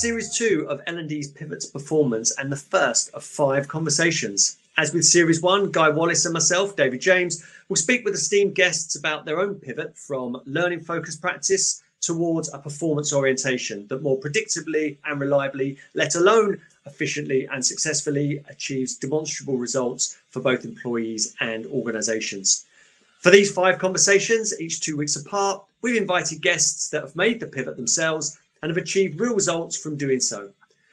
series two of L&D's Pivot to Performance and the first of five conversations. As with series one, Guy Wallace and myself, David James, will speak with esteemed guests about their own pivot from learning focused practice towards a performance orientation that more predictably and reliably, let alone efficiently and successfully, achieves demonstrable results for both employees and organizations. For these five conversations, each two weeks apart, we've invited guests that have made the pivot themselves and have achieved real results from doing so.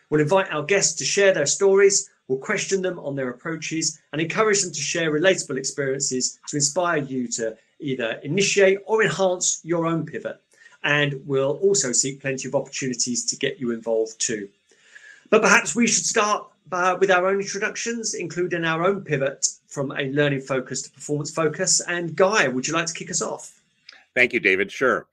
We'll invite our guests to share their stories, we'll question them on their approaches, and encourage them to share relatable experiences to inspire you to either initiate or enhance your own pivot. And we'll also seek plenty of opportunities to get you involved too. But perhaps we should start uh, with our own introductions, including our own pivot from a learning focus to performance focus. And Guy, would you like to kick us off? Thank you, David. Sure.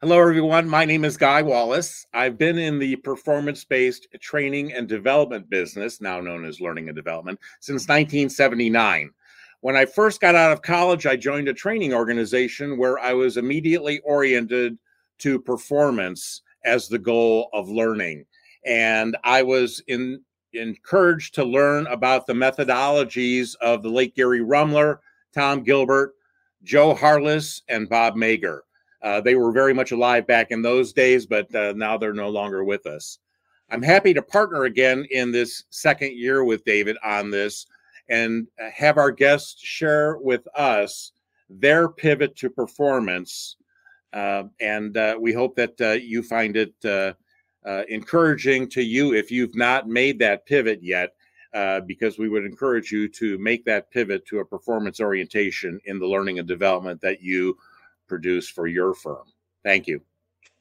Hello, everyone. My name is Guy Wallace. I've been in the performance based training and development business, now known as learning and development, since 1979. When I first got out of college, I joined a training organization where I was immediately oriented to performance as the goal of learning. And I was in, encouraged to learn about the methodologies of the late Gary Rummler, Tom Gilbert, Joe Harless, and Bob Mager. Uh, they were very much alive back in those days, but uh, now they're no longer with us. I'm happy to partner again in this second year with David on this and have our guests share with us their pivot to performance. Uh, and uh, we hope that uh, you find it uh, encouraging to you if you've not made that pivot yet. because we would encourage you to make that pivot to a performance orientation in the learning and development that you produce for your firm. Thank you.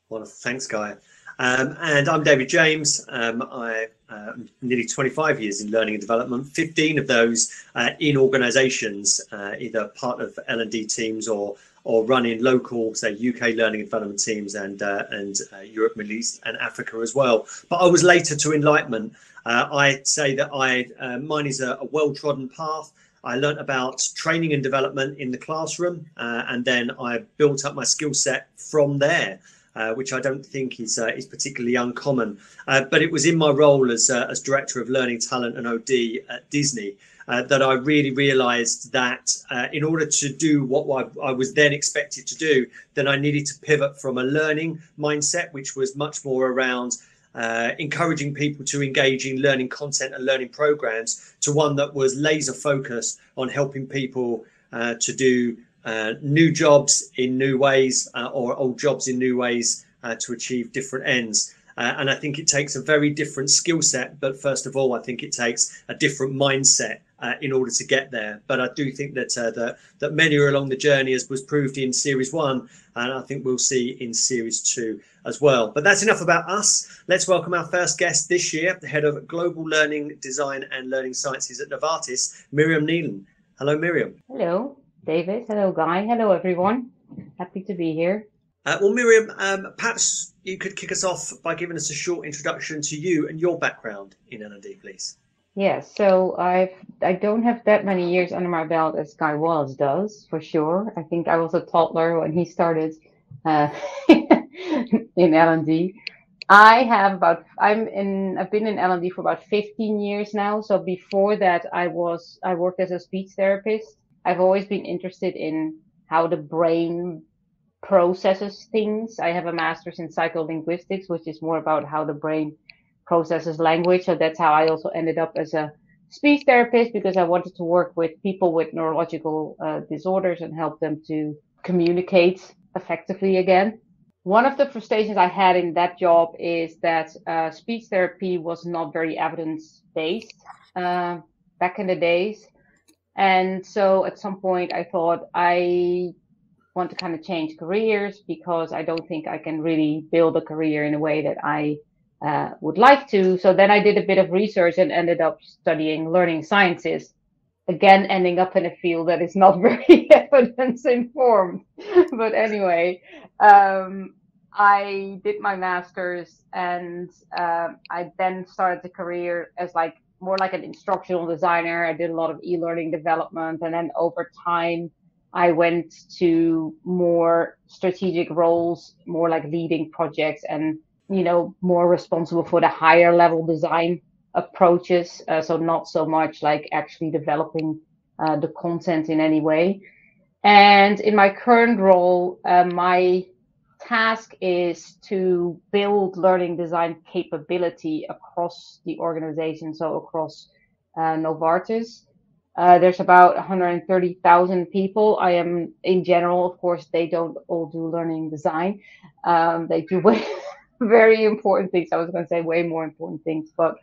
Well, thanks, Guy. Um, and I'm David James. Um, I uh, nearly 25 years in learning and development. 15 of those uh, in organisations, uh, either part of L&D teams or or running local, say UK learning and development teams and uh, and uh, Europe, Middle East, and Africa as well. But I was later to enlightenment. Uh, I say that I mine is a, a well trodden path. I learnt about training and development in the classroom, uh, and then I built up my skill set from there. Uh, which I don't think is uh, is particularly uncommon. Uh, but it was in my role as uh, as director of learning talent and OD at Disney uh, that I really realised that in order to do what I, I, was then expected to do, then I needed to pivot from a learning mindset, which was much more around uh, encouraging people to engage in learning content and learning programs to one that was laser focused on helping people uh, to do uh, new jobs in new ways uh, or old jobs in new ways uh, to achieve different ends. Uh, and I think it takes a very different skill set. But first of all, I think it takes a different mindset uh, in order to get there. But I do think that uh, that that many are along the journey, as was proved in Series One, and I think we'll see in Series Two as well. But that's enough about us. Let's welcome our first guest this year, the head of Global Learning Design and Learning Sciences at Novartis, Mirjam Neelen. Hello, Mirjam. Hello, David. Hello, Guy. Hello, everyone. Happy to be here. Uh, well, Mirjam, um, perhaps you could kick us off by giving us a short introduction to you and your background in L&D, please. Yeah, so I've I don't have that many years under my belt as Guy Wallace does, for sure. I think I was a toddler when he started uh, in L&D. I have about I'm in I've been in L&D for about 15 years now. So before that, I was I worked as a speech therapist. I've always been interested in how the brain processes things. I have a master's in psycholinguistics, which is more about how the brain processes language. So that's how I also ended up as a speech therapist because I wanted to work with people with neurological uh, disorders and help them to communicate effectively again. One of the frustrations I had in that job is that uh, speech therapy was not very evidence based uh, back in the days. And so at some point I thought I want to kind of change careers because I don't think I can really build a career in a way that I uh, would like to. So then I did a bit of research and ended up studying learning sciences. Again, ending up in a field that is not very evidence informed. but anyway, um, I did my master's and uh, I then started a career as like more like an instructional designer. I did a lot of e-learning development and then over time I went to more strategic roles, more like leading projects and you know, more responsible for the higher level design approaches. Uh, so not so much like actually developing uh, the content in any way. And in my current role, uh, my task is to build learning design capability across the organization, so across uh, Novartis. Uh, there's about 130,000 people. I am, in general, of course, they don't all do learning design. Um, they do very important things. I was going to say way more important things, but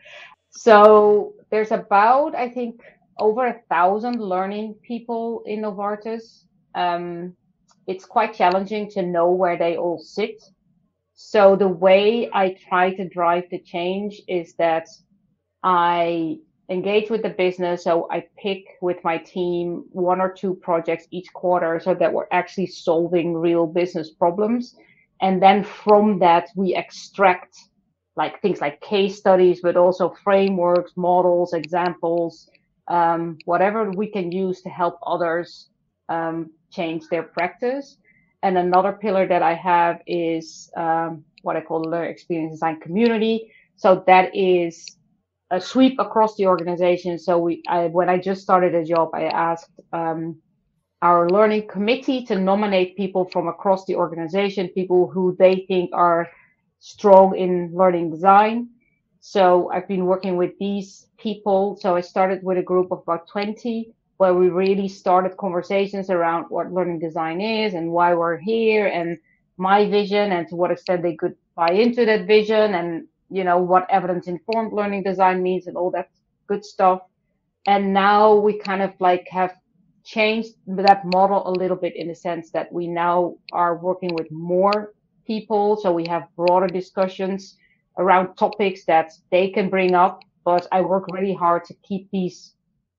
so there's about, I think, over a thousand learning people in Novartis. Um, it's quite challenging to know where they all sit. So the way I try to drive the change is that I engage with the business. So I pick with my team one or two projects each quarter so that we're actually solving real business problems. And then from that, we extract like things like case studies, but also frameworks, models, examples, um, whatever we can use to help others um, change their practice. And another pillar that I have is um, what I call the learner experience design community. So that is a sweep across the organization. So we, I, when I just started a job, I asked um, our learning committee to nominate people from across the organization, people who they think are strong in learning design. So I've been working with these people. So I started with a group of about 20 where we really started conversations around what learning design is and why we're here and my vision and to what extent they could buy into that vision and you know what evidence informed learning design means and all that good stuff and now we kind of like have changed that model a little bit in the sense that we now are working with more people so we have broader discussions around topics that they can bring up but i work really hard to keep these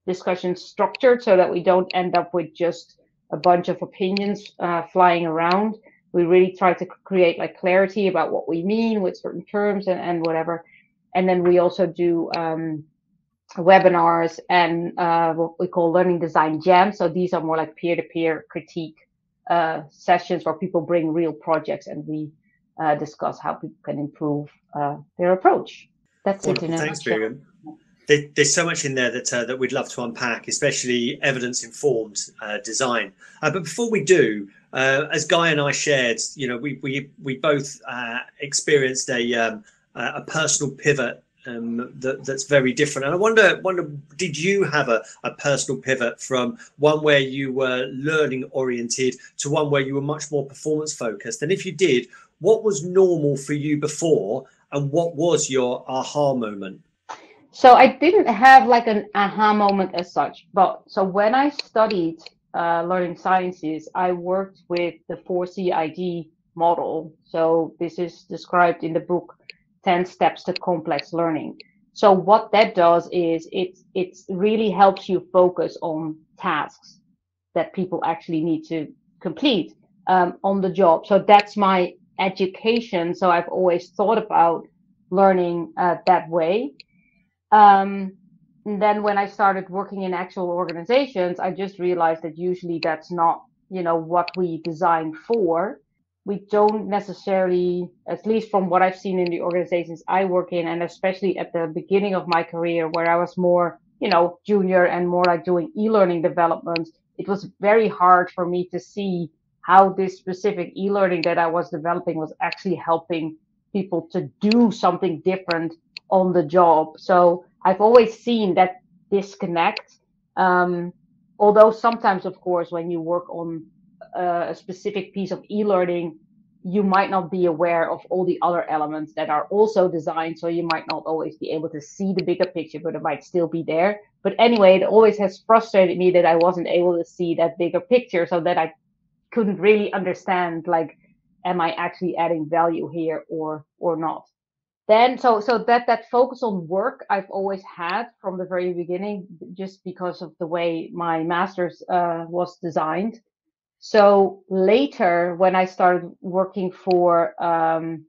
discussions structured so that we don't end up with just a bunch of opinions uh, flying around. We really try to create like clarity about what we mean with certain terms and, and whatever. And then we also do um, webinars and uh, what we call learning design jams. So these are more like peer-to-peer critique uh, sessions where people bring real projects and we uh, discuss how people can improve uh, their approach. That's Wonderful. it in a Thanks, nutshell there, there's so much in there that uh, that we'd love to unpack, especially evidence informed uh, design. Uh, but before we do, uh, as Guy and I shared, you know, we we we both uh, experienced a um, a personal pivot um, that, that's very different. And I wonder, wonder, did you have a, a personal pivot from one where you were learning oriented to one where you were much more performance focused? And if you did, what was normal for you before, and what was your aha moment? So I didn't have like an aha moment as such, but so when I studied uh, learning sciences, I worked with the 4C/ID model. So this is described in the book 10 Steps to Complex Learning. So what that does is it it really helps you focus on tasks that people actually need to complete um, on the job. So that's my education. So I've always thought about learning uh, that way. Um, then when I started working in actual organizations, I just realized that usually that's not, you know, what we design for. We don't necessarily, at least from what I've seen in the organizations I work in, and especially at the beginning of my career where I was more, you know, junior and more like doing e-learning development, it was very hard for me to see how this specific e-learning that I was developing was actually helping people to do something different on the job. So I've always seen that disconnect. Um, although sometimes, of course, when you work on a, specific piece of e-learning, you might not be aware of all the other elements that are also designed. So you might not always be able to see the bigger picture, but it might still be there. But anyway, it always has frustrated me that I wasn't able to see that bigger picture so that I couldn't really understand like, am I actually adding value here or, or not? then so so that that focus on work i've always had from the very beginning just because of the way my master's uh, was designed so later when i started working for um,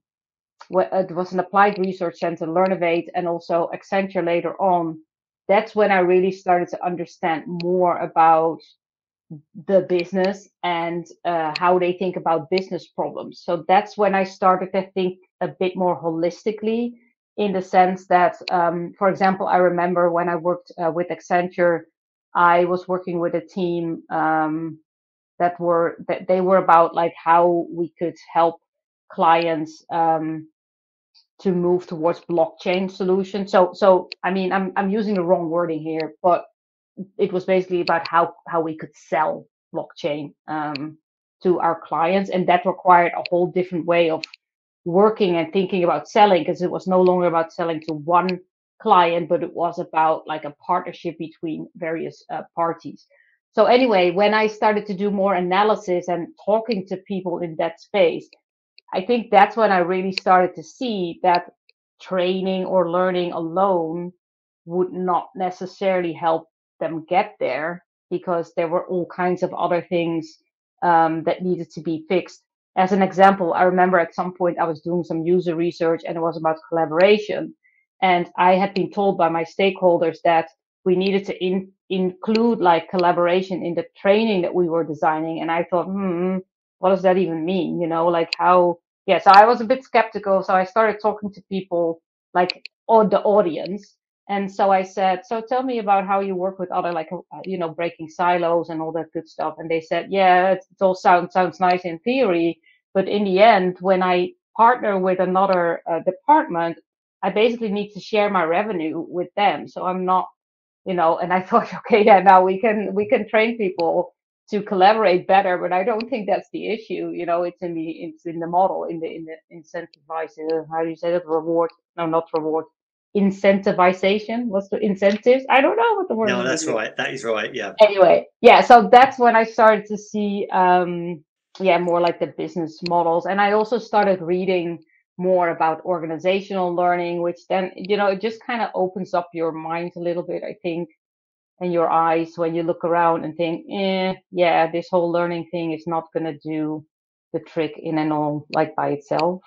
it was an applied research center learnovate and also accenture later on that's when i really started to understand more about the business and uh, how they think about business problems. So that's when I started to think a bit more holistically in the sense that, um, for example, I remember when I worked uh, with Accenture, I was working with a team um, that were that they were about like how we could help clients um, to move towards blockchain solutions. So so I mean I'm I'm using the wrong wording here, but it was basically about how how we could sell blockchain um, to our clients, and that required a whole different way of working and thinking about selling because it was no longer about selling to one client, but it was about like a partnership between various uh, parties. So anyway, when I started to do more analysis and talking to people in that space, I think that's when I really started to see that training or learning alone would not necessarily help them get there because there were all kinds of other things um, that needed to be fixed. As an example, I remember at some point I was doing some user research and it was about collaboration. And I had been told by my stakeholders that we needed to in, include like collaboration in the training that we were designing. And I thought, hmm, what does that even mean? You know, like how, yeah, so I was a bit skeptical. So I started talking to people like or the audience and so I said, so tell me about how you work with other, like, uh, you know, breaking silos and all that good stuff. And they said, yeah, it, it all sounds, sounds nice in theory. But in the end, when I partner with another uh, department, I basically need to share my revenue with them. So I'm not, you know, and I thought, okay, yeah, now we can, we can train people to collaborate better, but I don't think that's the issue. You know, it's in the, it's in the model, in the, in the incentivize, uh, how do you say that? Reward. No, not reward incentivization. What's the incentives? I don't know what the word. Is. No, that's right. That is right. Yeah. Anyway, yeah. So that's when I started to see, um, yeah, more like the business models, and I also started reading more about organizational learning, which then you know it just kind of opens up your mind a little bit. I think. And your eyes when you look around and think, eh, yeah, this whole learning thing is not going to do the trick in and all like by itself.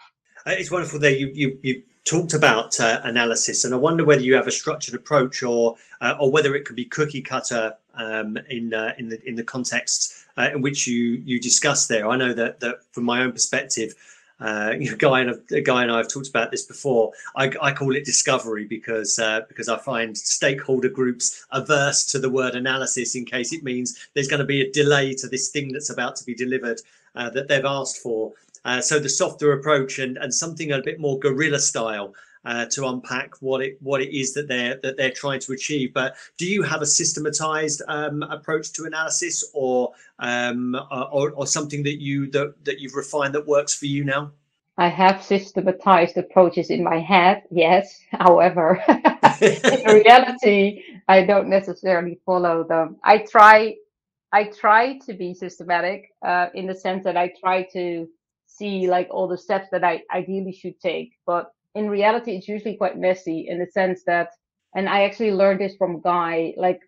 Uh, it's wonderful that you you you talked about uh, analysis, and I wonder whether you have a structured approach or uh, or whether it could be cookie cutter um, in uh, in the in the context uh, in which you you discuss there. I know that that from my own perspective. Uh, guy and a guy and I have talked about this before. I, I call it discovery because uh, because I find stakeholder groups averse to the word analysis in case it means there's going to be a delay to this thing that's about to be delivered that they've asked for. Uh, so the softer approach and, and something a bit more guerrilla style uh, to unpack what it what it is that they're that they're trying to achieve. But do you have a systematized um, approach to analysis, or, um, or or something that you that, that you've refined that works for you now? I have systematized approaches in my head, yes. However, in reality, I don't necessarily follow them. I try I try to be systematic uh, in the sense that I try to see like all the steps that I ideally should take. But in reality, it's usually quite messy in the sense that, and I actually learned this from Guy, like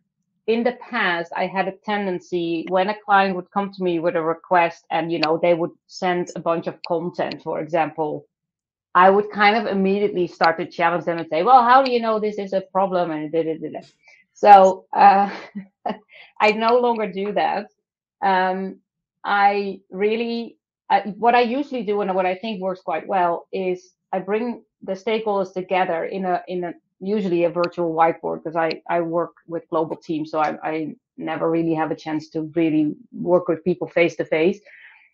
in the past, I had a tendency when a client would come to me with a request and, you know, they would send a bunch of content, for example, I would kind of immediately start to challenge them and say, well, how do you know this is a problem? And da, da, da, da. So, uh, I no longer do that. Um, I really what I usually do and what I think works quite well is I bring the stakeholders together in a in a usually a virtual whiteboard because I I work with global teams, so I I never really have a chance to really work with people face to face.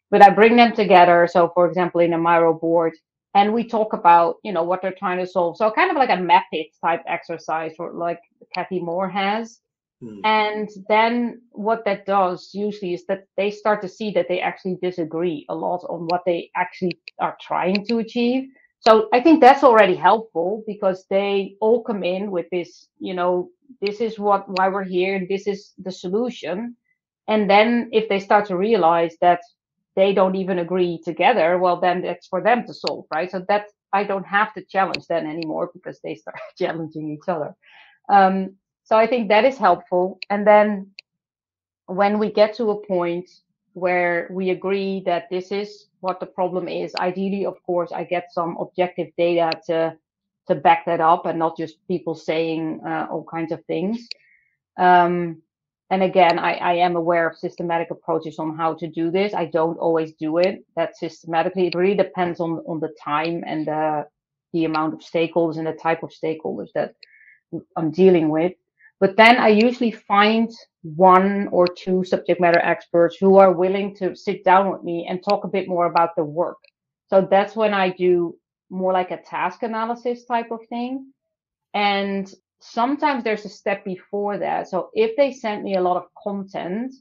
But I bring them together. So for example, in a Miro board, and we talk about you know what they're trying to solve. So kind of like a map it type exercise, or like Cathy Moore has. Hmm. And then what that does usually is that they start to see that they actually disagree a lot on what they actually are trying to achieve. So I think that's already helpful because they all come in with this, you know, this is what why we're here, this is the solution. And then if they start to realize that they don't even agree together, well then that's for them to solve, right? So that I don't have to challenge them anymore because they start challenging each other. Um, so I think that is helpful. And then when we get to a point where we agree that this is what the problem is, ideally, of course, I get some objective data to to back that up and not just people saying uh, all kinds of things. Um, and again, I, I am aware of systematic approaches on how to do this. I don't always do it that systematically. It really depends on on the time and the the amount of stakeholders and the type of stakeholders that I'm dealing with. But then I usually find one or two subject matter experts who are willing to sit down with me and talk a bit more about the work. So that's when I do more like a task analysis type of thing. And sometimes there's a step before that. So if they send me a lot of content,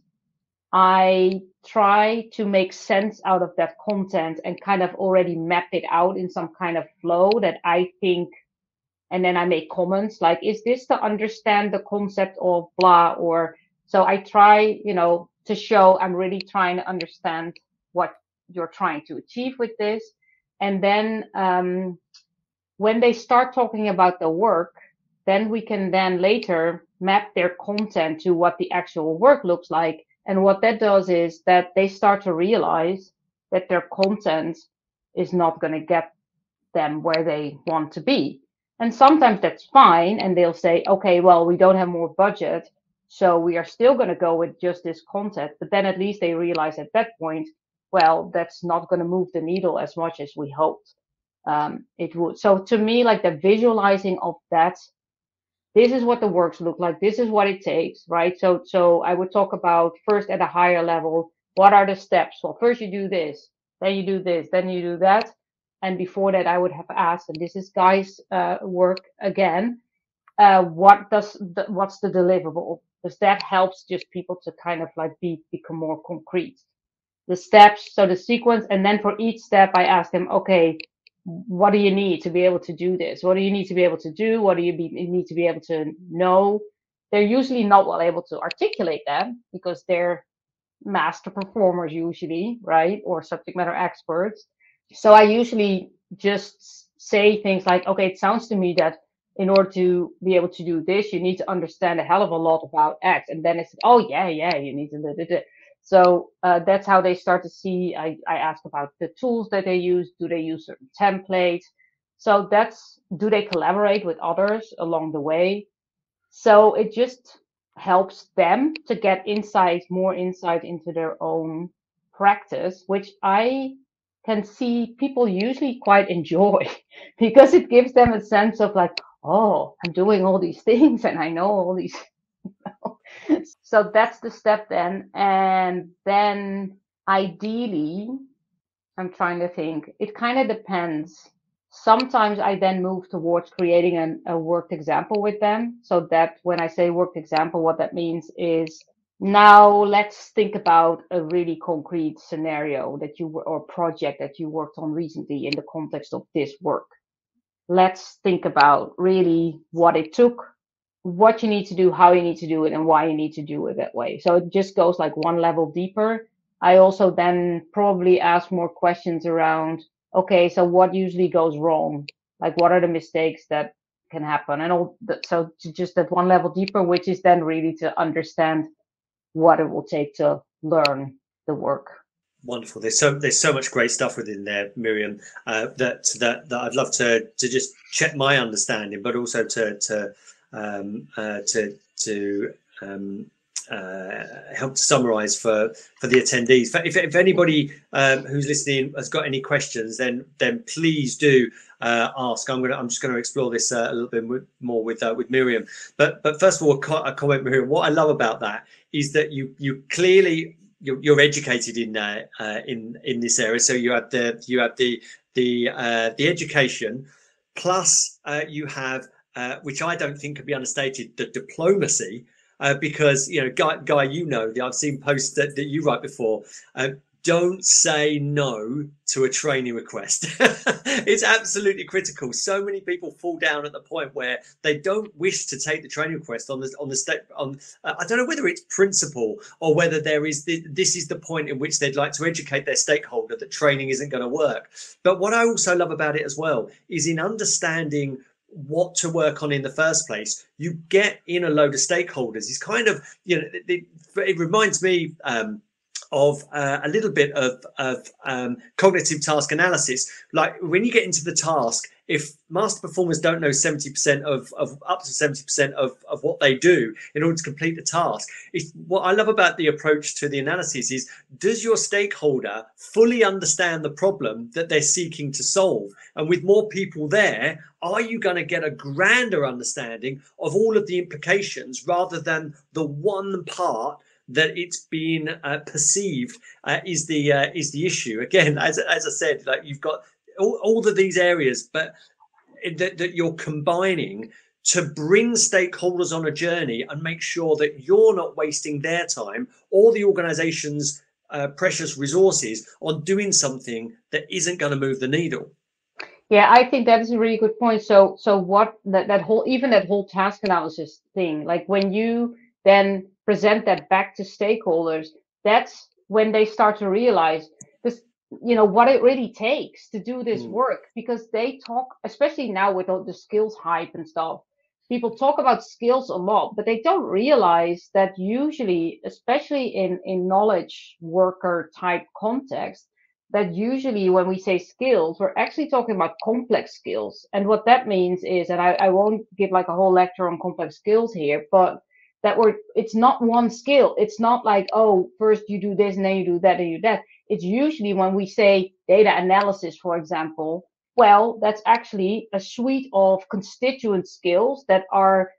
I try to make sense out of that content and kind of already map it out in some kind of flow that I think, and then I make comments like, is this to understand the concept of blah? Or so I try, you know, to show I'm really trying to understand what you're trying to achieve with this. And then um, when they start talking about the work, then we can then later map their content to what the actual work looks like. And what that does is that they start to realize that their content is not going to get them where they want to be. And sometimes that's fine. And they'll say, okay, well, we don't have more budget. So we are still going to go with just this content. But then at least they realize at that point, well, that's not going to move the needle as much as we hoped um, it would. So to me, like the visualizing of that this is what the works look like this is what it takes right so so i would talk about first at a higher level what are the steps well first you do this then you do this then you do that and before that i would have asked and this is guys uh, work again uh, what does the, what's the deliverable because that helps just people to kind of like be become more concrete the steps so the sequence and then for each step i ask them okay what do you need to be able to do this? What do you need to be able to do? What do you, be, you need to be able to know? They're usually not well able to articulate that because they're master performers usually, right? Or subject matter experts. So I usually just say things like, okay, it sounds to me that in order to be able to do this, you need to understand a hell of a lot about X. And then it's, oh yeah, yeah, you need to, do so uh, that's how they start to see. I, I ask about the tools that they use. Do they use certain templates? So that's, do they collaborate with others along the way? So it just helps them to get insight, more insight into their own practice, which I can see people usually quite enjoy because it gives them a sense of like, oh, I'm doing all these things and I know all these so that's the step then. And then ideally, I'm trying to think, it kind of depends. Sometimes I then move towards creating an, a worked example with them. So that when I say worked example, what that means is now let's think about a really concrete scenario that you or project that you worked on recently in the context of this work. Let's think about really what it took what you need to do, how you need to do it, and why you need to do it that way. So it just goes like one level deeper. I also then probably ask more questions around, okay, so what usually goes wrong? Like what are the mistakes that can happen? And all the, so just that one level deeper, which is then really to understand what it will take to learn the work. Wonderful. There's so there's so much great stuff within there, Mirjam. Uh, that that that I'd love to to just check my understanding, but also to to um, uh, to to um, uh, help to summarize for for the attendees. If, if anybody um, who's listening has got any questions, then then please do uh, ask. I'm gonna I'm just to explore this uh, a little bit more with uh, with Mirjam. But but first of all, a comment, Mirjam. What I love about that is that you you clearly you're, you're educated in uh, in in this area. So you have the you have the the the education, plus you have which I don't think can be understated, the diplomacy, uh, because you know, guy, guy, you know, I've seen posts that, that you write before. Uh, don't say no to a training request. it's absolutely critical. So many people fall down at the point where they don't wish to take the training request on the on the state. On uh, I don't know whether it's principle or whether there is the, this is the point in which they'd like to educate their stakeholder that training isn't going to work. But what I also love about it as well is in understanding what to work on in the first place, you get in a load of stakeholders. It's kind of, you know, it, it, reminds me um, of uh, a little bit of, of um, cognitive task analysis. Like when you get into the task, if master performers don't know 70% of, of up to 70% of, of what they do in order to complete the task, what I love about the approach to the analysis is does your stakeholder fully understand the problem that they're seeking to solve? And with more people there, are you going to get a grander understanding of all of the implications rather than the one part that it's being uh, perceived uh, is the uh, is the issue. Again, as, as I said, like you've got all, all of these areas, but that, that you're combining to bring stakeholders on a journey and make sure that you're not wasting their time or the organization's uh, precious resources on doing something that isn't going to move the needle. Yeah, I think that is a really good point. So, so what that that whole even that whole task analysis thing, like when you then present that back to stakeholders, that's when they start to realize this, you know, what it really takes to do this mm. work because they talk, especially now with all the skills hype and stuff, people talk about skills a lot, but they don't realize that usually, especially in, in knowledge worker type context, that usually when we say skills, we're actually talking about complex skills. And what that means is, and I, I won't give like a whole lecture on complex skills here, but that we're it's not one skill. It's not like oh first you do this and then you do that and you that. It's usually when we say data analysis for example well that's actually a suite of constituent skills that are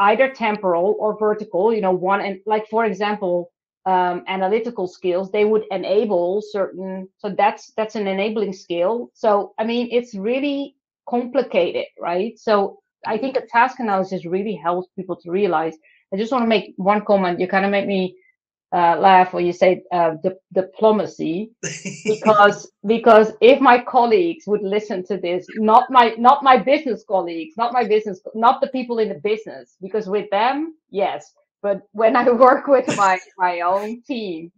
either temporal or vertical you know one and like for example um, analytical skills they would enable certain so that's that's an enabling skill. So i mean it's really complicated right? So i think a task analysis really helps people to realize I just want to make one comment. You kind of make me uh, laugh when you say uh, di- diplomacy, because because if my colleagues would listen to this, not my not my business colleagues, not my business, not the people in the business, because with them, yes, but when I work with my my own team,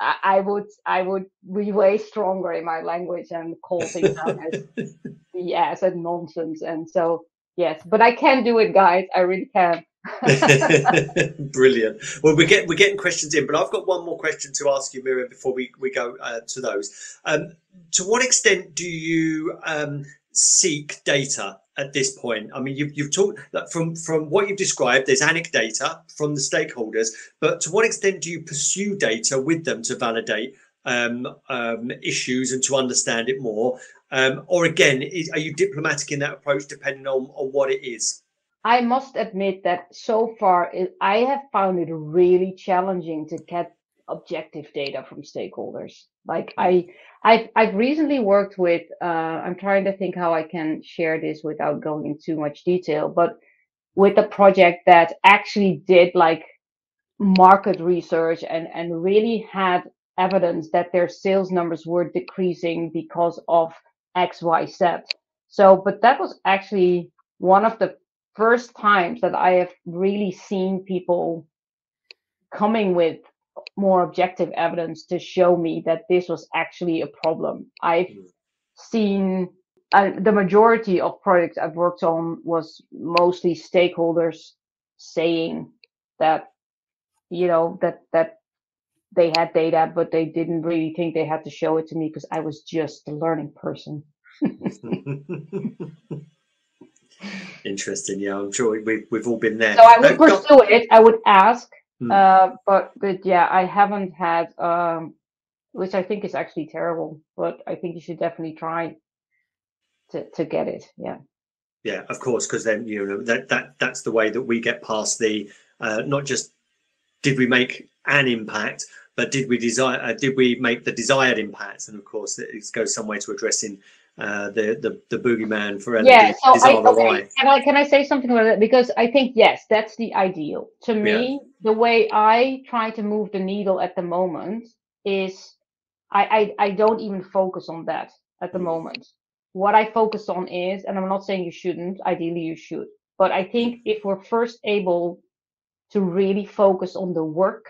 I, I would I would be way stronger in my language and call things out as BS and nonsense, and so yes, but I can do it, guys. I really can. Brilliant. Well, we get we're getting questions in, but I've got one more question to ask you, Mirjam, before we we go uh, to those. Um, to what extent do you um, seek data at this point? I mean, you've you've talked from from what you've described. There's anecdata from the stakeholders, but to what extent do you pursue data with them to validate um, um, issues and to understand it more? Um, or again, is, are you diplomatic in that approach, depending on, on what it is? I must admit that so far it, I have found it really challenging to get objective data from stakeholders. Like I, I've, I've recently worked with, uh, I'm trying to think how I can share this without going into too much detail, but with a project that actually did like market research and, and really had evidence that their sales numbers were decreasing because of X, Y, Z. So, but that was actually one of the first times that I have really seen people coming with more objective evidence to show me that this was actually a problem. I've mm. seen uh, the majority of projects I've worked on was mostly stakeholders saying that you know that that they had data but they didn't really think they had to show it to me because I was just a learning person. Interesting. Yeah, I'm sure we've, we've all been there. So I would pursue got... it. I would ask, hmm. uh, but but yeah, I haven't had, um, which I think is actually terrible. But I think you should definitely try to to get it. Yeah. Yeah, of course, because then you know that that that's the way that we get past the uh, not just did we make an impact, but did we desire uh, did we make the desired impacts? And of course, it goes some way to addressing uh, the the the boogeyman for yeah. So I, okay. can I can I say something about that because I think yes, that's the ideal. To me, yeah. the way I try to move the needle at the moment is I I, I don't even focus on that at the mm. moment. What I focus on is, and I'm not saying you shouldn't. Ideally, you should. But I think if we're first able to really focus on the work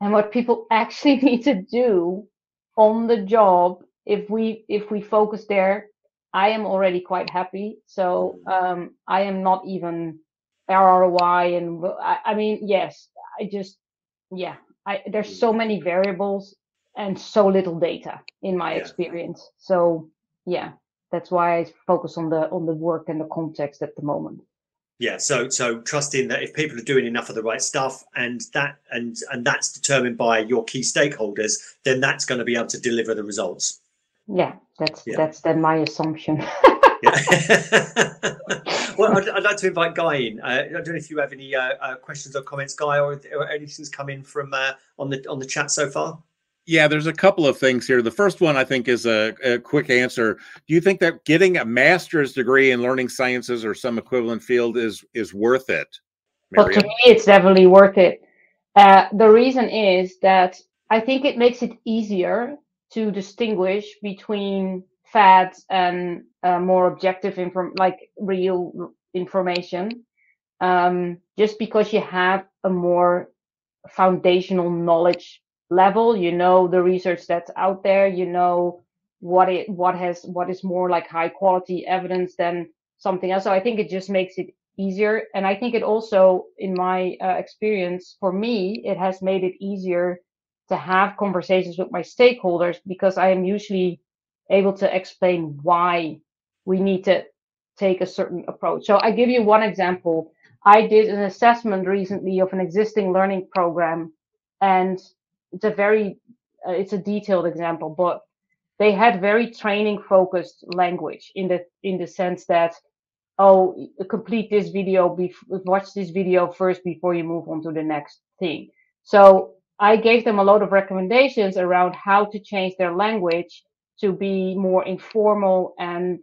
and what people actually need to do on the job if we if we focus there, I am already quite happy. So mm. um, I am not even ROI, and I, I mean, yes, I just yeah, I, there's so many variables and so little data in my Yeah. experience. So yeah, that's why I focus on the on the work and the context at the moment. Yeah, so so trusting that if people are doing enough of the right stuff and that and and that's determined by your key stakeholders, then that's going to be able to deliver the results. Yeah, that's Yeah. that's then my assumption. Well, I'd, I'd like to invite Guy in. Uh, I don't know if you have any uh, uh, questions or comments, Guy, or, or anything's come in from uh, on the on the chat so far. Yeah, there's a couple of things here. The first one I think is a, a quick answer. Do you think that getting a master's degree in learning sciences or some equivalent field is is worth it? But to me, it's definitely worth it. Uh, the reason is that I think it makes it easier to distinguish between fads and uh, more objective inform, like real information. Um, just because you have a more foundational knowledge level, you know the research that's out there, you know what it what has what is more like high quality evidence than something else. So I think it just makes it easier. And I think it also, in my uh, experience, for me, it has made it easier to have conversations with my stakeholders because I am usually able to explain why we need to take a certain approach. So I give you one example. I did an assessment recently of an existing learning program, and it's a very, uh, it's a detailed example, but they had very training focused language in the in the sense that oh complete this video bef- watch this video first before you move on to the next thing so i gave them a lot of recommendations around how to change their language to be more informal and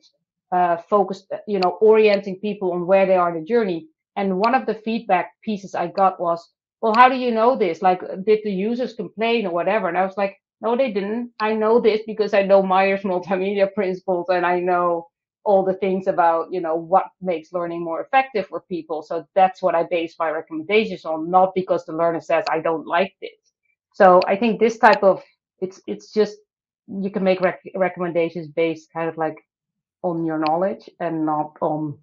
uh, focused you know orienting people on where they are in the journey. And one of the feedback pieces i got was well how do you know this? Like did the users complain or whatever? And i was like no they didn't. I know this because i know Mayer's multimedia principles and i know all the things about you know what makes learning more effective for people. So that's what i base my recommendations on not because the learner says i don't like this so i think this type of it's it's just you can make rec- recommendations based kind of like on your knowledge and not on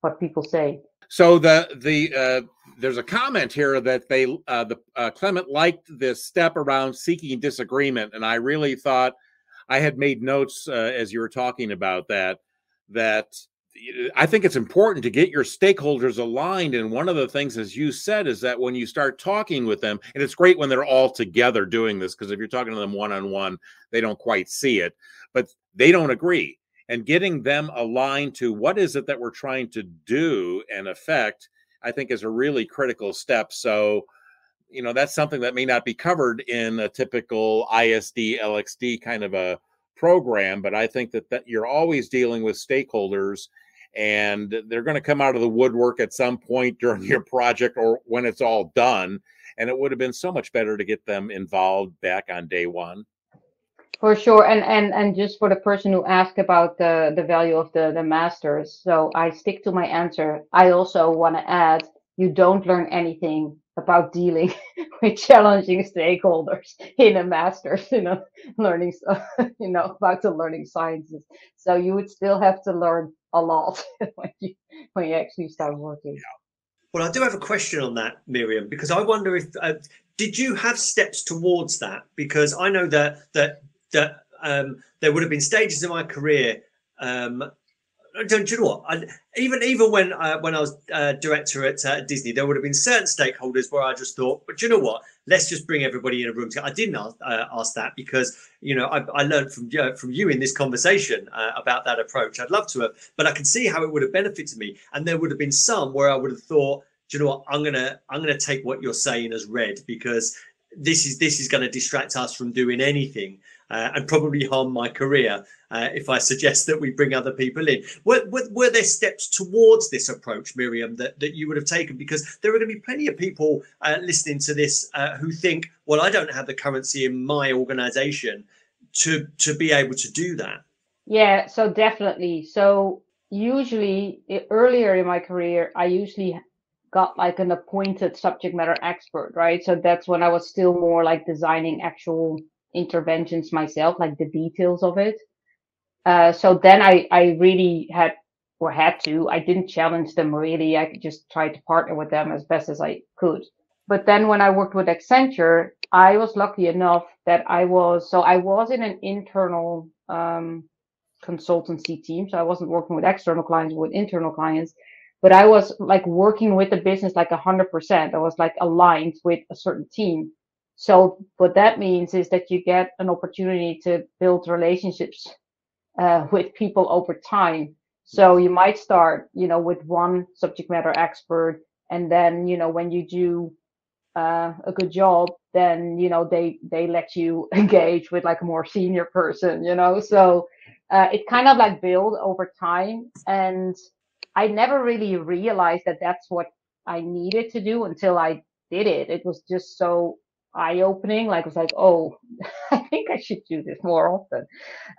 what people say So the the uh, there's a comment here that they uh, the uh, Clement liked this step around seeking disagreement, and I really thought I had made notes uh, as you were talking about that. That I think it's important to get your stakeholders aligned, and one of the things, as you said, is that when you start talking with them, and it's great when they're all together doing this because if you're talking to them one on one, they don't quite see it, but they don't agree and getting them aligned to what is it that we're trying to do and affect i think is a really critical step so you know that's something that may not be covered in a typical isd lxd kind of a program but i think that, that you're always dealing with stakeholders and they're going to come out of the woodwork at some point during your project or when it's all done and it would have been so much better to get them involved back on day one For sure, and and and just for the person who asked about the the value of the the masters, so I stick to my answer. I also want to add, you don't learn anything about dealing with challenging stakeholders in a master's, you know, learning, you know, about the learning sciences. So you would still have to learn a lot when you when you actually start working. Well, I do have a question on that, Mirjam, because I wonder if uh, did you have steps towards that? Because I know that that that um, there would have been stages in my career. Um, don't you know what? I, even even when uh, when I was uh, director at uh, Disney, there would have been certain stakeholders where I just thought, but you know what? Let's just bring everybody in a room. I didn't ask, uh, ask that because you know I, I learned from uh, from you in this conversation uh, about that approach. I'd love to have, but I can see how it would have benefited me. And there would have been some where I would have thought, you know what? I'm gonna I'm gonna take what you're saying as read because this is this is going to distract us from doing anything uh, and probably harm my career uh, if I suggest that we bring other people in. Were, were, were there steps towards this approach, Mirjam, that, that you would have taken? Because there are going to be plenty of people uh, listening to this uh, who think, well, I don't have the currency in my organization to to be able to do that. Yeah, so definitely. So usually earlier in my career, I usually got like an appointed subject matter expert, right? So that's when I was still more like designing actual interventions myself, like the details of it. Uh, so then I, I really had or had to, I didn't challenge them really. I just tried to partner with them as best as I could. But then when I worked with Accenture, I was lucky enough that I was so I was in an internal um, consultancy team, so I wasn't working with external clients, with internal clients, but I was like working with the business like a hundred percent. I was like aligned with a certain team. So what that means is that you get an opportunity to build relationships uh, with people over time. So you might start, you know, with one subject matter expert, and then you know when you do uh, a good job, then you know they they let you engage with like a more senior person, you know. So uh, it kind of like build over time, and I never really realized that that's what I needed to do until I did it. It was just so eye opening. Like, it was like, oh, I think I should do this more often.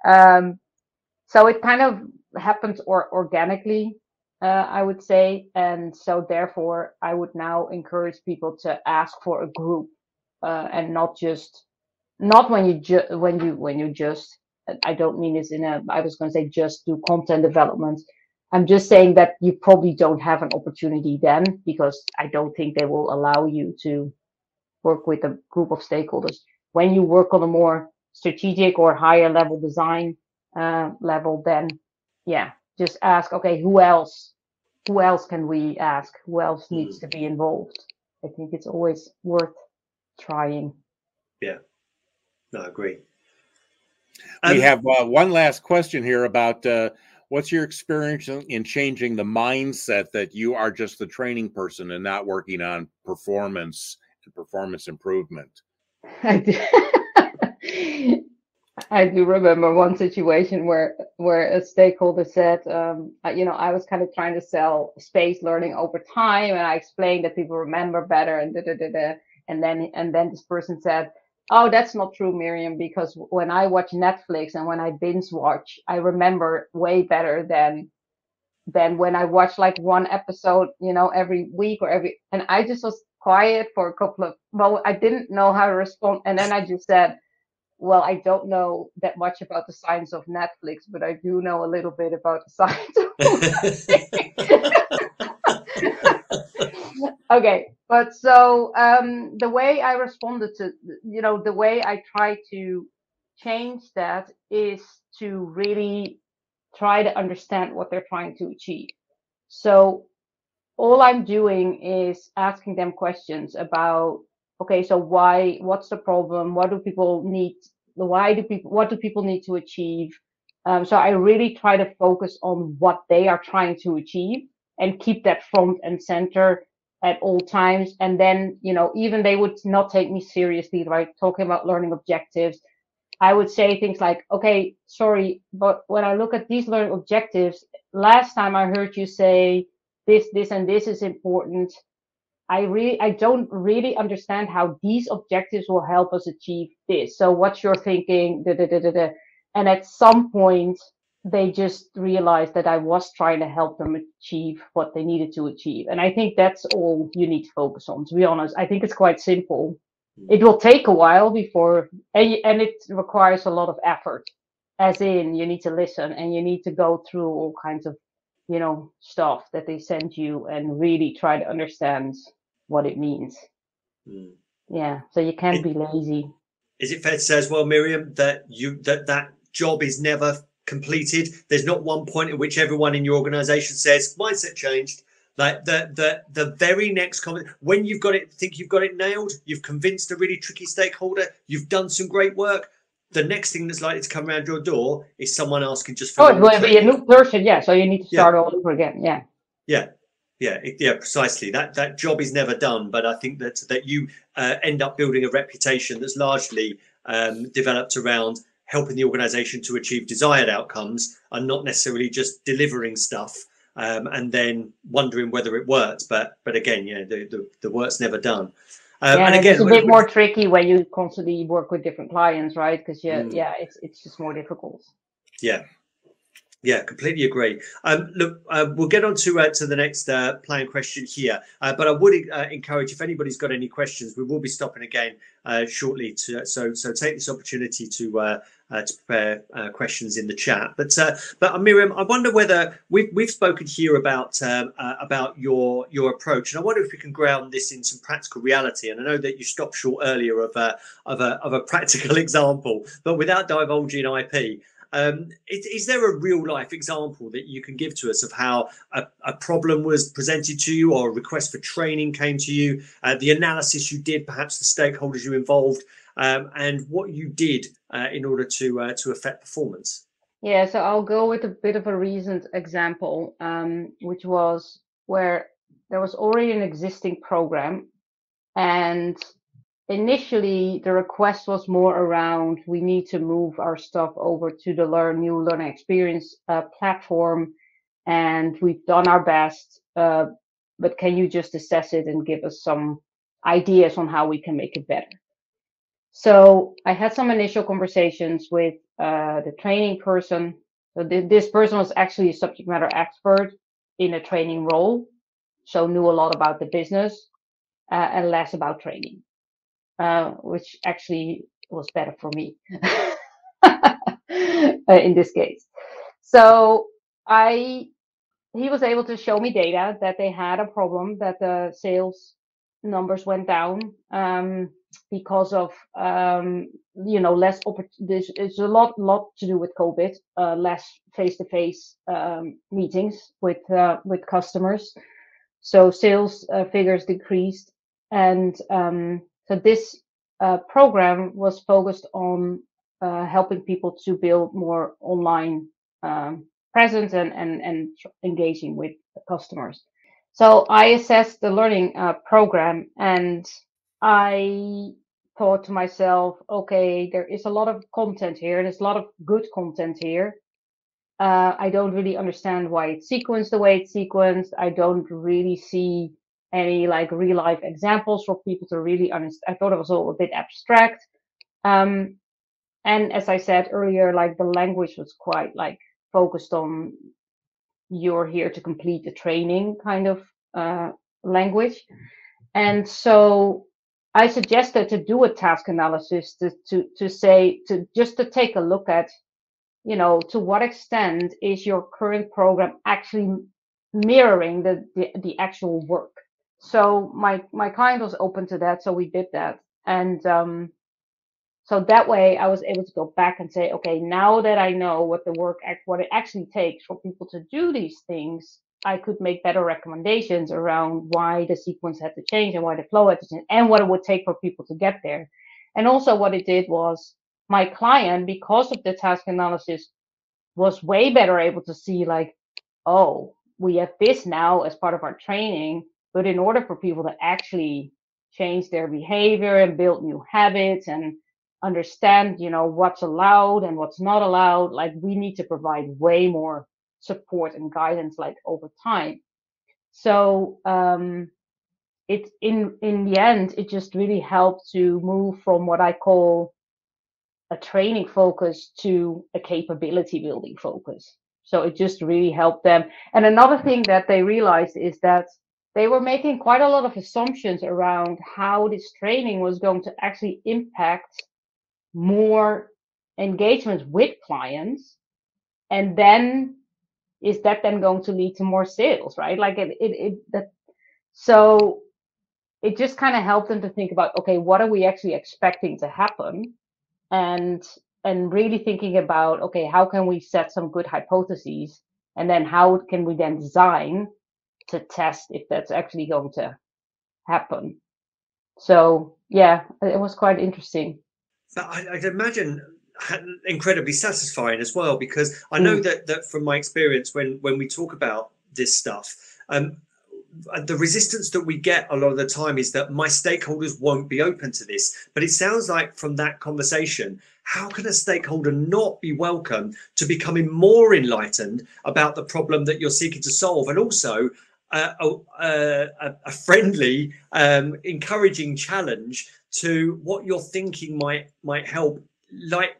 Um, so it kind of happens or organically, uh, I would say. And so therefore, I would now encourage people to ask for a group uh, and not just not when you just when you when you just I don't mean this in a I was going to say just do content development I'm just saying that you probably don't have an opportunity then because I don't think they will allow you to work with a group of stakeholders. When you work on a more strategic or higher level design uh, level, then yeah, just ask, okay, who else? Who else can we ask? Who else needs to be involved? I think it's always worth trying. Yeah, no, I agree. Um, we have uh, one last question here about uh, what's your experience in changing the mindset that you are just the training person and not working on performance and performance improvement? I do, I do remember one situation where where a stakeholder said, um, you know, I was kind of trying to sell space learning over time, and I explained that people remember better, and da da da da. And then and then this person said, Oh, that's not true, Mirjam, because when I watch Netflix and when I binge watch, I remember way better than than when I watch like one episode, you know, every week or every and I just was quiet for a couple of well, I didn't know how to respond. And then I just said, Well, I don't know that much about the science of Netflix, but I do know a little bit about the science okay but so um, the way I responded to, you know, the way I try to change that is to really try to understand what they're trying to achieve. So all I'm doing is asking them questions about, okay, so why, what's the problem? What do people need? Why do people, what do people need to achieve? Um, so I really try to focus on what they are trying to achieve and keep that front and center at all times. And then, you know, even they would not take me seriously, right? Talking about learning objectives. I would say things like, okay, sorry, but when I look at these learning objectives, last time I heard you say this, this, and this is important. I really, I don't really understand how these objectives will help us achieve this. So what's your thinking? Da, da, da, da, da. And at some point, they just realized that I was trying to help them achieve what they needed to achieve. And I think that's all you need to focus on, to be honest. I think it's quite simple. It will take a while before, and, and it requires a lot of effort, as in you need to listen and you need to go through all kinds of, you know, stuff that they send you and really try to understand what it means. Mm. Yeah. So you can't it, be lazy. Is it fair to say as well, Mirjam, that you, that that job is never completed. There's not one point at which everyone in your organization says mindset changed. Like the the the very next comment, when you've got it, think you've got it nailed, you've convinced a really tricky stakeholder, you've done some great work. The next thing that's likely to come around your door is someone asking just for. Oh, it will be a new person, yeah. So you need to start yeah. all over again, yeah. Yeah, yeah, yeah, precisely. That that job is never done, but I think that that you uh, end up building a reputation that's largely um, developed around helping the organization to achieve desired outcomes and not necessarily just delivering stuff um, and then wondering whether it works. But but again, you know, the, the, the work's never done. Um, yeah, and again, it's a bit more tricky when you constantly work with different clients, right? Because yeah, mm. yeah, it's it's just more difficult. Yeah, yeah, completely agree. Um, look, uh, we'll get on to uh, to the next uh, plan question here, uh, but I would uh, encourage if anybody's got any questions, we will be stopping again uh, shortly. To so so take this opportunity to to prepare questions in the chat. But but Mirjam, I wonder whether we've we've spoken here about um, about your your approach, and I wonder if we can ground this in some practical reality. And I know that you stopped short earlier of a of a of a practical example, but without divulging IP. Um, is, is, there a real life example that you can give to us of how a, a, problem was presented to you or a request for training came to you, uh, the analysis you did, perhaps the stakeholders you involved, um, and what you did uh, in order to uh, to affect performance? Yeah, so I'll go with a bit of a recent example, um, which was where there was already an existing program and initially the request was more around we need to move our stuff over to the learn new learning experience uh, platform and we've done our best uh, but can you just assess it and give us some ideas on how we can make it better? So i had some initial conversations with uh, the training person. So th- this person was actually a subject matter expert in a training role so knew a lot about the business uh, and less about training uh, which actually was better for me uh, in this case. So I, he was able to show me data that they had a problem that the sales numbers went down um, because of um, you know less there's, it's a lot lot to do with COVID, uh, less face to face meetings with uh, with customers. So sales uh, figures decreased, and um, so this uh, program was focused on uh, helping people to build more online um, presence and, and, and engaging with customers. So I assessed the learning uh, program and I thought to myself, okay, there is a lot of content here. and There's a lot of good content here. Uh, I don't really understand why it's sequenced the way it's sequenced. I don't really see any like real life examples for people to really understand. I thought it was all a bit abstract. Um, and as I said earlier, like the language was quite like focused on you're here to complete the training kind of uh, language. And so I suggested to do a task analysis to, to, to say, to just to take a look at, you know, to what extent is your current program actually mirroring the, the, the actual work so my my client was open to that, so we did that, and um, so that way I was able to go back and say, okay, now that I know what the work what it actually takes for people to do these things, I could make better recommendations around why the sequence had to change and why the flow had to change, and what it would take for people to get there. And also, what it did was my client, because of the task analysis, was way better able to see like, oh, we have this now as part of our training but in order for people to actually change their behavior and build new habits and understand, you know, what's allowed and what's not allowed, like we need to provide way more support and guidance like over time. So um it in in the end it just really helped to move from what I call a training focus to a capability building focus. So it just really helped them. And another thing that they realized is that they were making quite a lot of assumptions around how this training was going to actually impact more engagements with clients. And then is that then going to lead to more sales right? Like it it, it that so it just kind of helped them to think about okay what are we actually expecting to happen? And and really thinking about okay how can we set some good hypotheses? And then how can we then design to test if that's actually going to happen. So yeah, it was quite interesting. I, I'd imagine incredibly satisfying as well because I know mm. that that from my experience when when we talk about this stuff, um, the resistance that we get a lot of the time is that my stakeholders won't be open to this. But it sounds like from that conversation, how can a stakeholder not be welcome to becoming more enlightened about the problem that you're seeking to solve and also a, a, a friendly, um, encouraging challenge to what you're thinking might might help like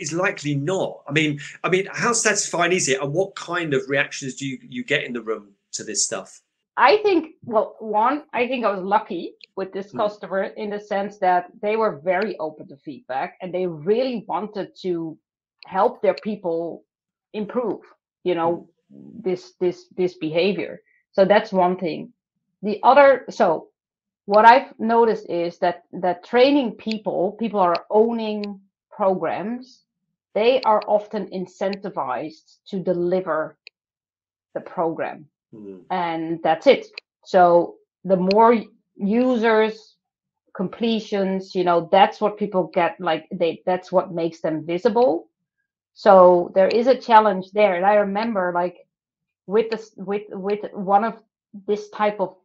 is likely not i mean i mean how satisfying is it and what kind of reactions do you you get in the room to this stuff I think, well, one, I think I was lucky with this Mm. customer in the sense that they were very open to feedback and they really wanted to help their people improve, you know, this this this behavior. So that's one thing. The other, so what I've noticed is that that training people, people are owning programs, they are often incentivized to deliver the program Mm. and that's it. So the more users, completions, you know, that's what people get like they that's what makes them visible. So there is a challenge there. And I remember like with this with with one of this type of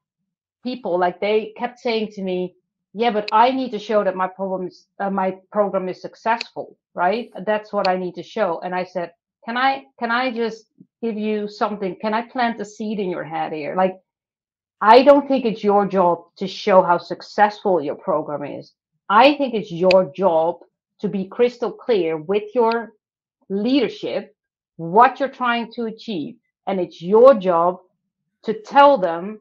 people, like they kept saying to me, yeah, but I need to show that my problem is uh, my program is successful, right? That's what I need to show. And I said, can I can I just give you something? Can I plant a seed in your head here? Like, I don't think it's your job to show how successful your program is. I think it's your job to be crystal clear with your leadership what you're trying to achieve. And it's your job to tell them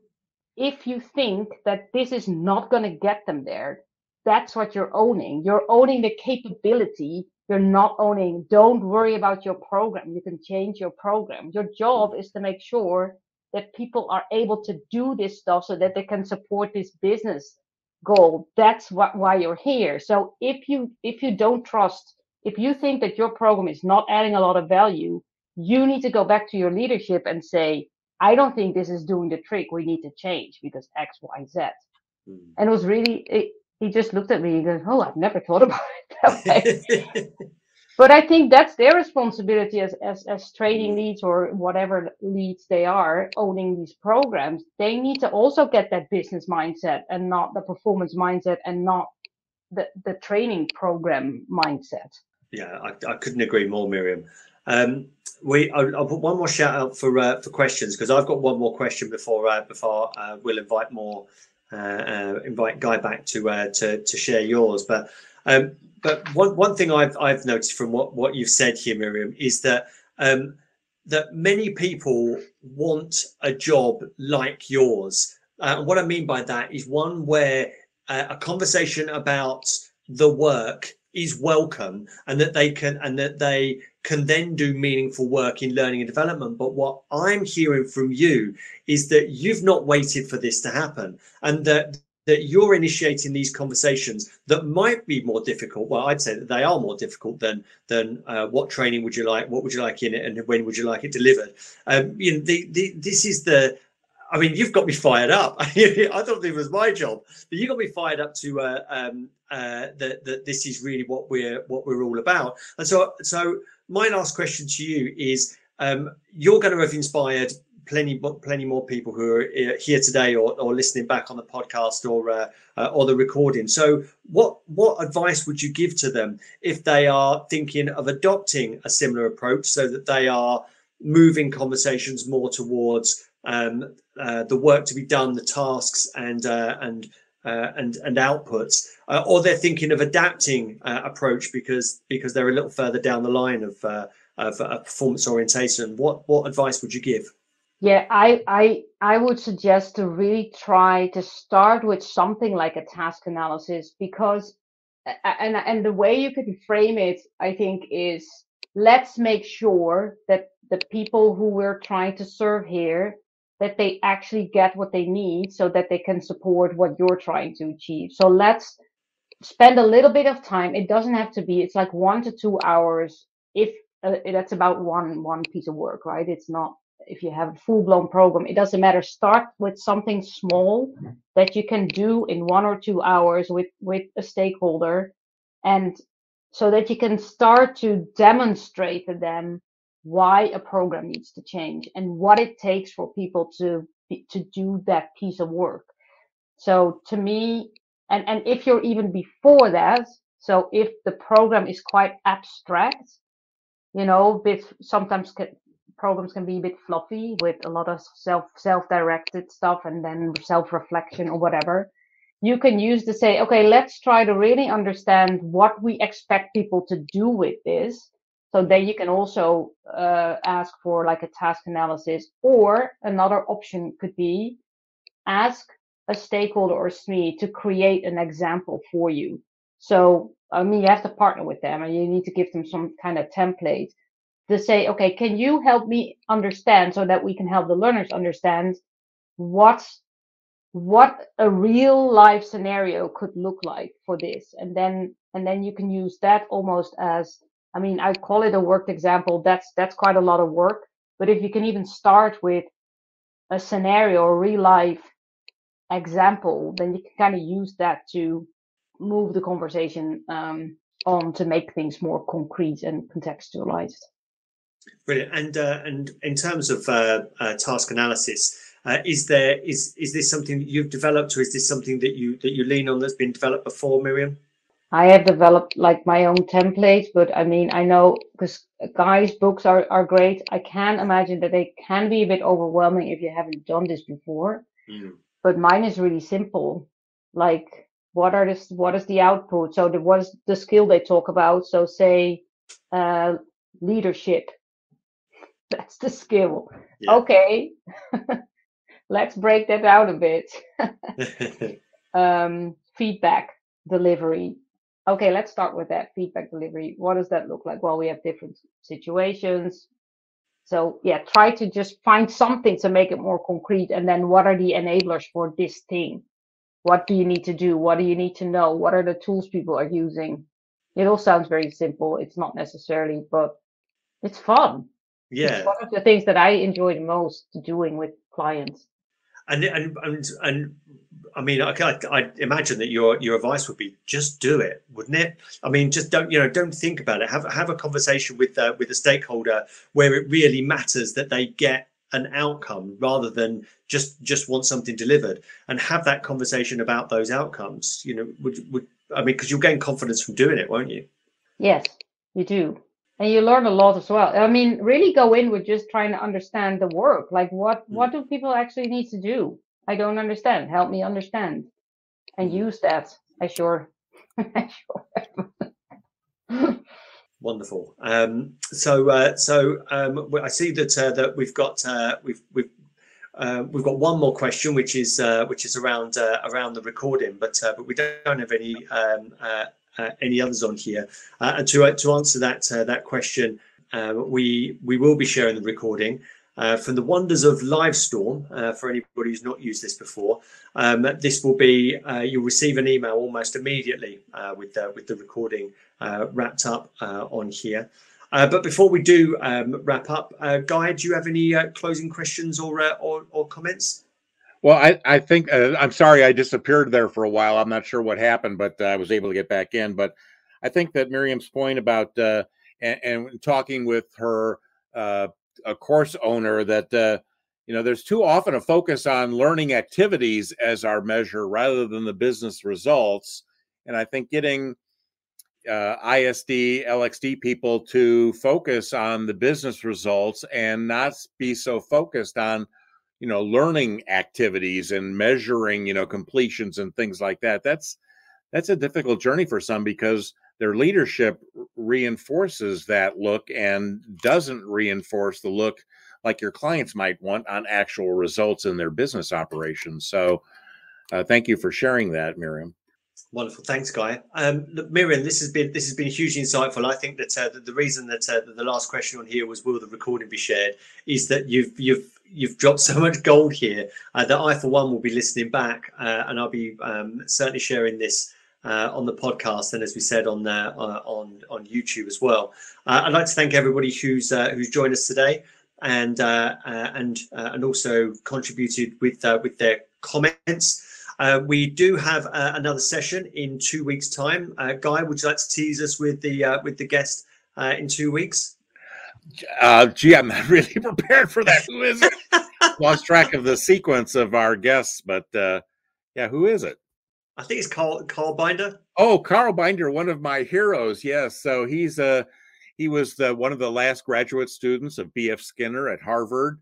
if you think that this is not going to get them there, that's what you're owning. You're owning the capability. You're not owning, don't worry about your program. You can change your program. Your job is to make sure that people are able to do this stuff so that they can support this business goal. That's what, why you're here. So if you, if you don't trust, if you think that your program is not adding a lot of value, you need to go back to your leadership and say, I don't think this is doing the trick. We need to change because X, Y, Z. Mm. And it was really, it, he just looked at me and goes, Oh, I've never thought about it that way. but I think that's their responsibility as, as, as training leads or whatever leads they are owning these programs. They need to also get that business mindset and not the performance mindset and not the, the training program mindset. Yeah, I, I couldn't agree more, Mirjam. Um, we, I'll, I'll, put one more shout out for uh, for questions because I've got one more question before uh, before uh, we'll invite more uh, uh, invite Guy back to uh, to to share yours. But um, but one one thing I've I've noticed from what what you've said here, Mirjam, is that um, that many people want a job like yours. and what I mean by that is one where a conversation about the work is welcome and that they can and that they can then do meaningful work in learning and development. But what i'm hearing from you is that you've not waited for this to happen and that that you're initiating these conversations that might be more difficult. Well i'd say that they are more difficult than than uh, what training would you like what would you like in it and when would you like it delivered. Um, you know the, the this is the I mean, you've got me fired up. I thought it was my job, but you got me fired up to uh, um, uh, that that this is really what we're what we're all about. And so, so my last question to you is: um, You're going to have inspired plenty plenty more people who are uh, here today or, or listening back on the podcast or uh, uh, or the recording. So, what what advice would you give to them if they are thinking of adopting a similar approach, so that they are moving conversations more towards um, uh, the work to be done, the tasks and uh, and uh, and and outputs, uh, or they're thinking of adapting uh, approach because because they're a little further down the line of uh, of a performance orientation. What what advice would you give? Yeah, I I I would suggest to really try to start with something like a task analysis because and and the way you can frame it, I think, is let's make sure that the people who we're trying to serve here that they actually get what they need so that they can support what you're trying to achieve. So let's spend a little bit of time. It doesn't have to be, it's like one to two hours if uh, that's about one one piece of work, right? It's not if you have a full blown program, it doesn't matter. Start with something small that you can do in one or two hours with with a stakeholder and so that you can start to demonstrate to them why a program needs to change and what it takes for people to to do that piece of work. So to me, and and if you're even before that, so if the program is quite abstract, you know, bit sometimes can, programs can be a bit fluffy with a lot of self self directed stuff and then self reflection or whatever. You can use to say, okay, let's try to really understand what we expect people to do with this so then you can also uh, ask for like a task analysis, or another option could be ask a stakeholder or SME to create an example for you. So, I mean, you have to partner with them and you need to give them some kind of template to say, okay, can you help me understand so that we can help the learners understand what what a real life scenario could look like for this and then and then you can use that almost as i mean i call it a worked example. That's that's quite a lot of work. But if you can even start with a scenario or real life example then you can kind of use that to move the conversation um, on to make things more concrete and contextualized. Brilliant. And uh, and in terms of uh, uh, task analysis uh, is there is is this something that you've developed, or is this something that you that you lean on that's been developed before, Mirjam? I have developed like my own templates, but I mean I know because Guy's books are are great. I can imagine that they can be a bit overwhelming if you haven't done this before. Mm. But mine is really simple. Like what are this what is the output? So the what is the skill they talk about? So say uh leadership. That's the skill. Yeah. Okay. let's break that out a bit. um, feedback delivery. Okay, let's start with that feedback delivery. What does that look like? Well, we have different situations. So, yeah, try to just find something to make it more concrete. And then, what are the enablers for this thing? What do you need to do? What do you need to know? What are the tools people are using? It all sounds very simple. It's not necessarily, but it's fun. Yeah. It's one of the things that I enjoy the most doing with clients and and and, and I mean, I, I, I, imagine that your your advice would be just do it, wouldn't it? I mean, just don't you know, don't think about it. Have have a conversation with uh, with a stakeholder where it really matters that they get an outcome rather than just just want something delivered, and have that conversation about those outcomes. You know, would would I mean, because you'll gain confidence from doing it, won't you? Yes, you do and you learn a lot as well i mean really go in with just trying to understand the work like what mm. what do people actually need to do i don't understand help me understand and mm. use that as your, as your wonderful um, so uh, so um, i see that uh, that we've got uh, we've we've uh, we've got one more question, which is uh, which is around uh, around the recording, but but we don't have any um, uh, any others on here. Uh, and to uh, to answer that that question, we we will be sharing the recording. Uh, from the wonders of Livestorm, uh, for anybody who's not used this before, um, this will be uh, you'll receive an email almost immediately with the, with the recording wrapped up on here. but before we do um, wrap up, Guy, do you have any closing questions or, or, or comments? Well, I, I think uh, I'm sorry I disappeared there for a while. I'm not sure what happened, but uh, I was able to get back in. But I think that Mirjam's point about uh, and, and, talking with her uh, a course owner that uh, you know there's too often a focus on learning activities as our measure rather than the business results. And I think getting uh, ISD, LXD people to focus on the business results and not be so focused on you know learning activities and measuring you know completions and things like that that's that's a difficult journey for some because their leadership reinforces that look and doesn't reinforce the look like your clients might want on actual results in their business operations so uh, thank you for sharing that mirjam Wonderful, thanks, Guy. Um, look, Mirjam, this has been this has been hugely insightful. I think that, uh, the, the reason that, uh, the last question on here was will the recording be shared is that you've you've you've dropped so much gold here uh, that I, for one, will be listening back, uh, and I'll be um, certainly sharing this uh, on the podcast and, as we said, on uh, on on YouTube as well. I'd like to thank everybody who's who's joined us today and and and also contributed with with their comments. Uh, we do have uh, another session in two weeks' time. Uh, Guy, would you like to tease us with the uh, with the guest uh, in two weeks? Uh, gee, I'm not really prepared for that. Who is it? Lost track of the sequence of our guests, but yeah, who is it? I think it's Carl Carl Binder. Oh, Carl Binder, one of my heroes. Yes, so he's a he was the one of the last graduate students of B.F. Skinner at Harvard.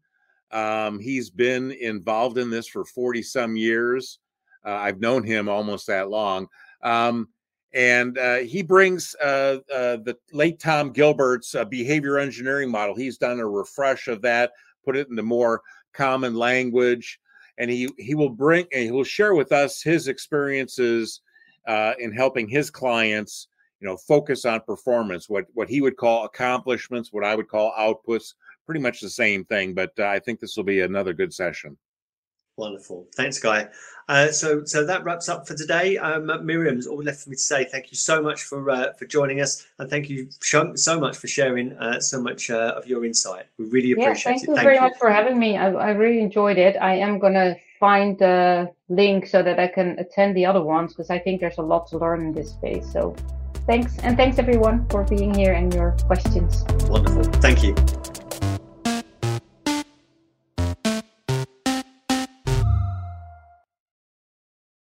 Um, he's been involved in this for 40 some years. Uh, I've known him almost that long. Um, and uh, he brings uh, uh, the late Tom Gilbert's uh, behavior engineering model. He's done a refresh of that, put it into more common language, and he he will bring and he will share with us his experiences uh, in helping his clients, you know, focus on performance. What what he would call accomplishments, what I would call outputs. Pretty much the same thing, but uh, I think this will be another good session. Wonderful. Thanks, Guy. Uh, so, so that wraps up for today. Um, Mirjam's all left for me to say thank you so much for uh, for joining us, and thank you so much for sharing uh, so much uh, of your insight. We really appreciate yeah, thank it. You thank very you very much for having me. I, I really enjoyed it. I am gonna find the link so that I can attend the other ones because I think there's a lot to learn in this space. So, thanks, and thanks everyone for being here and your questions. Wonderful. Thank you.